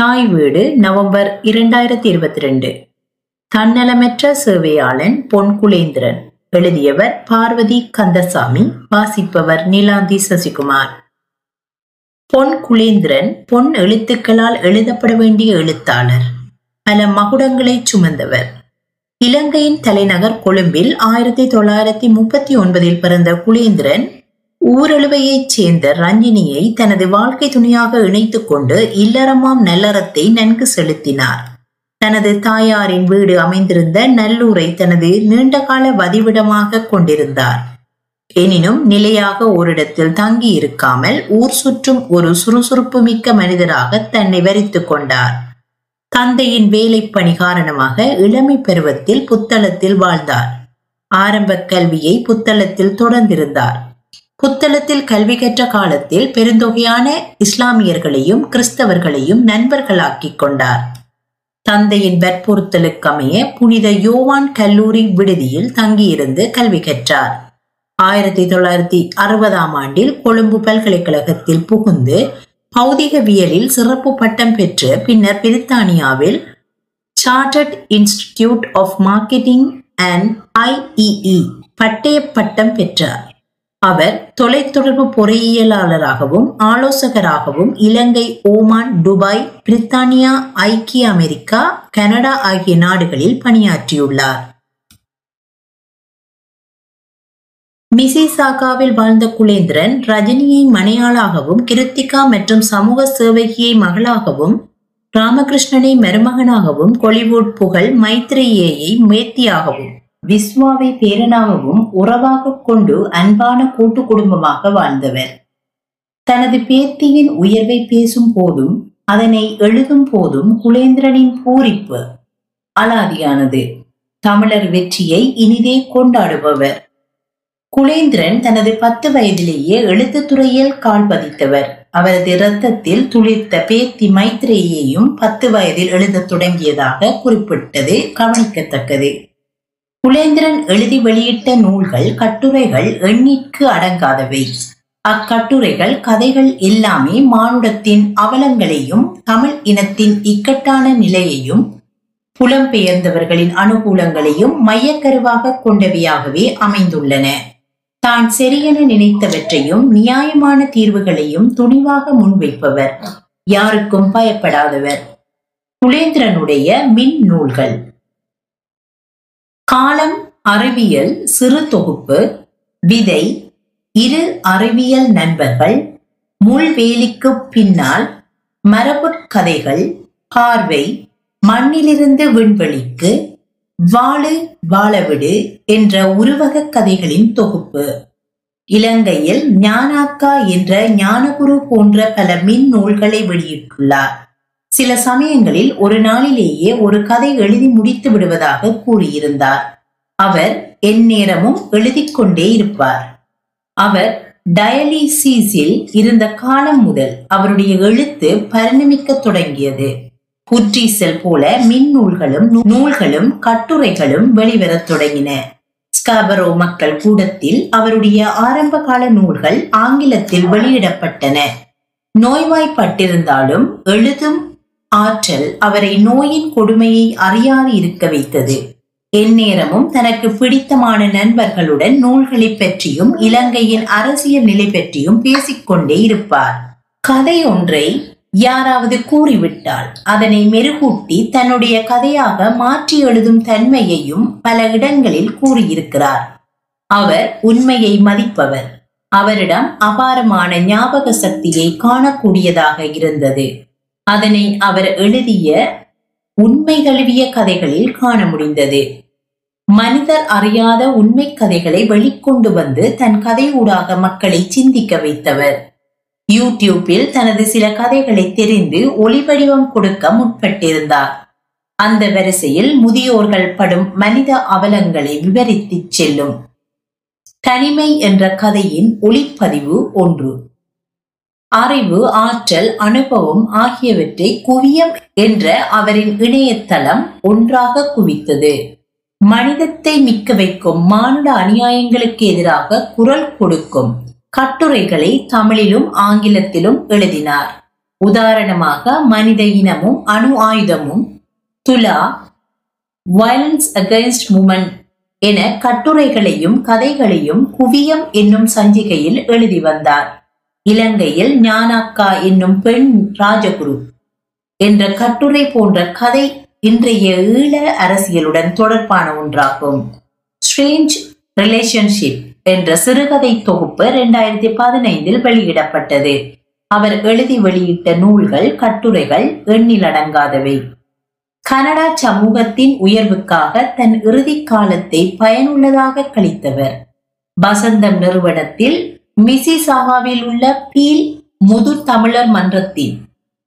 தாய் வீடு நவம்பர் இரண்டாயிரத்தி இருபத்தி ரெண்டு. தன்னலமற்ற சேவையாளன் பொன் குலேந்திரன். எழுதியவர் பார்வதி கந்தசாமி வாசிப்பவர் நீலாந்தி சசிகுமார். பொன் குலேந்திரன் பொன் எழுத்துக்களால் எழுதப்பட வேண்டிய எழுத்தாளர். பல மகுடங்களை சுமந்தவர். இலங்கையின் தலைநகர் கொழும்பில் ஆயிரத்தி தொள்ளாயிரத்தி முப்பத்தி ஒன்பதில் பிறந்த குலேந்திரன் ஊரழுவையைச் சேர்ந்த ரஞ்சினியை தனது வாழ்க்கை துணையாக இணைத்துக் கொண்டு இல்லறமாம் நல்லறத்தை நன்கு செலுத்தினார். தனது தாயாரின் வீடு அமைந்திருந்த நல்லூரை தனது நீண்டகால வதிவிடமாக கொண்டிருந்தார். எனினும் நிலையாக ஓரிடத்தில் தங்கி இருக்காமல் ஊர் சுற்றும் ஒரு சுறுசுறுப்பு மிக்க மனிதராக தன்னை வரித்து கொண்டார். தந்தையின் வேலை பணி காரணமாக இளமை பருவத்தில் புத்தளத்தில் வாழ்ந்தார். ஆரம்ப கல்வியை புத்தளத்தில் தொடர்ந்திருந்தார். புத்தளத்தில் கல்வி கற்ற காலத்தில் பெருந்தொகையான இஸ்லாமியர்களையும் கிறிஸ்தவர்களையும் நண்பர்களாக்கிக் கொண்டார். தந்தையின் வற்புறுத்தலுக்கமைய புனித யோவான் கல்லூரி விடுதியில் தங்கியிருந்து கல்வி கற்றார். ஆயிரத்தி தொள்ளாயிரத்தி அறுபதாம் ஆண்டில் கொழும்பு பல்கலைக்கழகத்தில் புகுந்து பௌதிகவியலில் சிறப்பு பட்டம் பெற்று பின்னர் பிரித்தானியாவில் chartered institute of marketing and IEE பட்டய பட்டம் பெற்றார். அவர் தொலைத்தொடர்பு பொறியியலாளராகவும் ஆலோசகராகவும் இலங்கை ஓமான் துபாய் பிரித்தானியா ஐக்கிய அமெரிக்கா கனடா ஆகிய நாடுகளில் பணியாற்றியுள்ளார். மிசிசாகாவில் வாழ்ந்த குலேந்திரன் ரஜினியை மனையாளாகவும் கிருத்திகா மற்றும் சமூக சேவகியை மகளாகவும் ராமகிருஷ்ணனை மருமகனாகவும் கொலிவுட் புகழ் மைத்ரேயை மேத்தியாகவும் விஸ்வாவை பேரனாகவும் உறவாக கொண்டு அன்பான கூட்டு குடும்பமாக வாழ்ந்தவர். தனது பேத்தியின் உயர்வை பேசும் போதும் அதனை எழுதும் போதும் குலேந்திரனின் பூரிப்பு அலாதியானது. தமிழர் வெற்றியை இனிதே கொண்டாடுபவர். குலேந்திரன் தனது பத்து வயதிலேயே எழுத்துத்துறையில் கால் பதித்தவர். அவரது இரத்தத்தில் துளிர்த்த பேத்தி மைத்ரேயையும் பத்து வயதில் எழுதத் தொடங்கியதாக குறிப்பிட்டது கவனிக்கத்தக்கது. குலேந்திரன் எழுதி வெளியிட்ட நூல்கள் கட்டுரைகள் எண்ணிற்கு அடங்காதவை. அக்கட்டுரைகள் கதைகள் எல்லாமே மானுடத்தின் அவலங்களையும் தமிழ் இனத்தின் இக்கட்டான நிலையையும் புலம்பெயர்ந்தவர்களின் அனுகூலங்களையும் மையக்கருவாக கொண்டவையாகவே அமைந்துள்ளன. தான் சரியென நினைத்தவற்றையும் நியாயமான தீர்வுகளையும் துணிவாக முன்வைப்பவர். யாருக்கும் பயப்படாதவர். குலேந்திரனுடைய மின் நூல்கள். காலம் அறிவியல் சிறு தொகுப்பு விதை இரு அறிவியல் நண்பர்கள் முள்வேலிக்கு பின்னால் மரபு கதைகள் பார்வை மண்ணிலிருந்து விண்வெளிக்கு வாழு வாழவிடு என்ற உருவக கதைகளின் தொகுப்பு. இலங்கையில் ஞானாக்கா என்ற ஞானகுரு போன்ற பல மின் நூல்களை வெளியிட்டுள்ளார். சில சமயங்களில் ஒரு நாளிலேயே ஒரு கதை எழுதி முடித்து விடுவதாக கூறியிருந்தார். அவர் எந்நேரமும் எழுதிக் கொண்டே இருப்பார். அவர் டயலிசீஸில் இருந்த காலம் முதல் அவருடைய எழுத்து பரிணமிக்க தொடங்கியது. புற்றீசல் போல மின் நூல்களும் நூல்களும் கட்டுரைகளும் வெளிவரத் தொடங்கின. ஸ்காபரோ மக்கள் கூடத்தில் அவருடைய ஆரம்ப கால நூல்கள் ஆங்கிலத்தில் வெளியிடப்பட்டன. நோய்வாய்ப்பட்டிருந்தாலும் எழுதும் ஆற்றல் அவரை நோயின் கொடுமையை அறியாது இருக்க வைத்தது. எந்நேரமும் தனக்கு பிடித்தமான நண்பர்களுடன் நூல்களை பற்றியும் இலங்கையின் அரசியல் நிலை பற்றியும் பேசிக்கொண்டே இருப்பார். கதை ஒன்றை யாராவது கூறிவிட்டால் அதனை மெருகூட்டி தன்னுடைய கதையாக மாற்றி எழுதும் தன்மையையும் பல இடங்களில் கூறியிருக்கிறார். அவர் உண்மையை மதிப்பவர். அவரிடம் அபாரமான ஞாபக சக்தியை காணக்கூடியதாக இருந்தது. அதனை அவர் எழுதிய உண்மை தழுவிய கதைகளில் காண முடிந்தது. மனிதர் அறியாத உண்மை கதைகளை வெளிக்கொண்டு வந்து தன் கதை ஊடாக மக்களை சிந்திக்க வைத்தவர். யூடியூப்பில் தனது சில கதைகளை தெரிந்து ஒளிவடிவம் கொடுக்க முற்பட்டிருந்தார். அந்த வரிசையில் முதியோர்கள் படும் மனித அவலங்களை விவரித்துச் செல்லும். தனிமை என்ற கதையின் ஒளிப்பதிவு ஒன்று. அறிவு ஆற்றல் அனுபவம் ஆகியவற்றை குவியம் என்ற அவரின் இணையதளம் ஒன்றாக குவித்தது. மனிதத்தை மிக்க வைக்கும் மானுட அநியாயங்களுக்கு எதிராக குரல் கொடுக்கும் கட்டுரைகளை தமிழிலும் ஆங்கிலத்திலும் எழுதினார். உதாரணமாக மனித இனமும் அணு ஆயுதமும் துலா வயலன்ஸ் அகைன்ஸ்ட் உமன் என கட்டுரைகளையும் கதைகளையும் குவியம் என்னும் சஞ்சிகையில் எழுதி வந்தார். இலங்கையில் ஞானாக்கா என்னும் பெண் ராஜகுரு என்ற கட்டுரை போன்ற கதை இன்றைய ஈழ அரசியலுடன் தொடர்பான ஒன்றாகும். ஸ்ட்ரேஞ்ச் ரிலேஷன்ஷிப் என்ற சிறுகதை தொகுப்பு இரண்டாயிரத்தி பதினைந்தில் வெளியிடப்பட்டது. அவர் எழுதி வெளியிட்ட நூல்கள் கட்டுரைகள் எண்ணிலடங்காதவை. கனடா சமூகத்தின் உயர்வுக்காக தன் இறுதி காலத்தை பயனுள்ளதாக கழித்தவர். வசந்தம் நிறுவனத்தில் மிசிசாகாவில் உள்ள பீல் முது தமிழர் மன்றத்தின்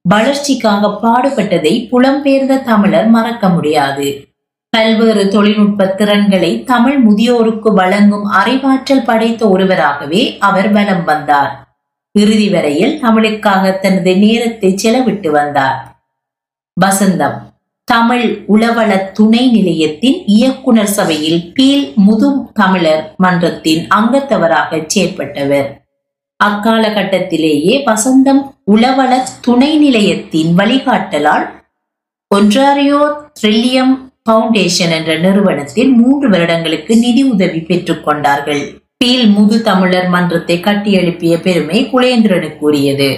வளர்ச்சிக்காக பாடுபட்டதை புலம்பெயர்ந்த தமிழர் மறக்க முடியாது. பல்வேறு தொழில்நுட்ப திறன்களை தமிழ் முதியோருக்கு வழங்கும் அறிவாற்றல் படைத்த ஒருவராகவே அவர் வலம் வந்தார். இறுதி வரையில் தமிழுக்காக தனது நேரத்தை செலவிட்டு வந்தார். வசந்தம். தமிழ் உளவள துணை நிலையத்தின் இயக்குனர் சபையில் பீல் முது தமிழர் மன்றத்தின் அங்கத்தவராக செயற்பட்டவர். அக்காலகட்டத்திலேயே வசந்தம் உளவள துணை நிலையத்தின் வழிகாட்டலால் ஒன்றாரியோ த்ரில்லியம் பவுண்டேஷன் என்ற நிறுவனத்தில் மூன்று வருடங்களுக்கு நிதி உதவி பெற்றுக் கொண்டார்கள். பீல் முது தமிழர் மன்றத்தை கட்டியெழுப்பிய பெருமை குலேந்திரனுக்குரியது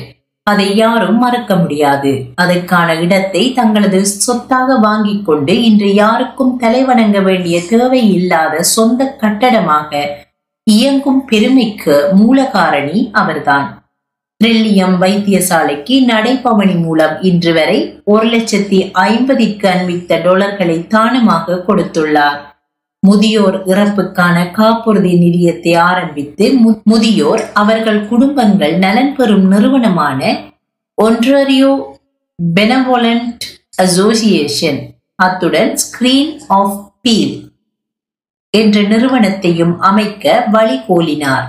அதை யாரும் மறக்க முடியாது. அதற்கான இடத்தை தங்களது சொத்தாக வாங்கிக் கொண்டு இன்று யாருக்கும் தலைவணங்க வேண்டிய தேவை இல்லாத சொந்த கட்டடமாக இயங்கும் பெருமைக்கு மூலகாரணி அவர்தான். ட்ரில்லியம் வைத்தியசாலைக்கு நடைபவனி மூலம் இன்று வரை ஒரு லட்சத்தி ஐம்பதிற்கு அன்பித்த டாலர்களை தானமாக கொடுத்துள்ளார். முதியோர் இறப்புக்கான காப்புறுதி நிதியத்தை ஆரம்பித்து முதியோர் அவர்கள் குடும்பங்கள் நலன் பெறும் நிறுவனமான ஒன்றாரியோ பெனவோலண்ட் அசோசியேஷன் அத்துடன் ஸ்கிரீன் ஆஃப் பீல் என்ற நிறுவனத்தையும் அமைக்க வழிகோலினார்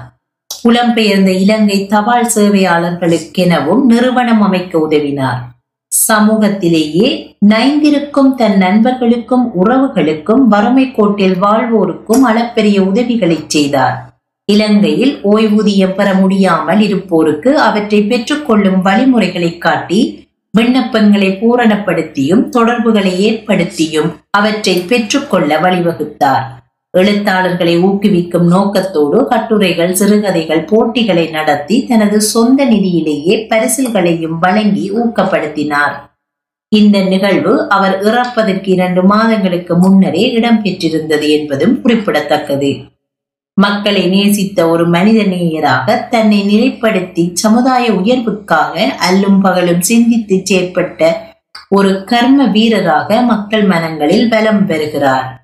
புலம்பெயர்ந்த இலங்கை தபால் சேவையாளர்களுக்கெனவும் நிறுவனம் அமைக்க உதவினார். சமூகத்திலேயே நைந்திருக்கும் தன் நண்பர்களுக்கும் உறவுகளுக்கும் வறுமை கோட்டில் வாழ்வோருக்கும் அளப்பெரிய உதவிகளை செய்தார். இலங்கையில் ஓய்வூதியம் பெற முடியாமல் இருப்போருக்கு அவற்றை பெற்றுக்கொள்ளும் வழிமுறைகளை காட்டி விண்ணப்பங்களை பூரணப்படுத்தியும் தொடர்புகளை ஏற்படுத்தியும் அவற்றை பெற்றுக்கொள்ள வழிவகுத்தார். எழுத்தாளர்களை ஊக்குவிக்கும் நோக்கத்தோடு கட்டுரைகள் சிறுகதைகள் போட்டிகளை நடத்தி தனது சொந்த நிதியிலேயே பரிசில்களையும் வழங்கி ஊக்கப்படுத்தினார். இந்த நிகழ்வு அவர் இறப்பதற்கு இரண்டு மாதங்களுக்கு முன்னரே இடம்பெற்றிருந்தது என்பதும் குறிப்பிடத்தக்கது. மக்களை நேசித்த ஒரு மனித நேயராக தன்னை நிலைப்படுத்தி சமுதாய உயர்வுக்காக அல்லும் பகலும் சிந்தித்து செயற்பட்ட ஒரு கர்ம வீரராக மக்கள் மனங்களில் பலம் பெறுகிறார்.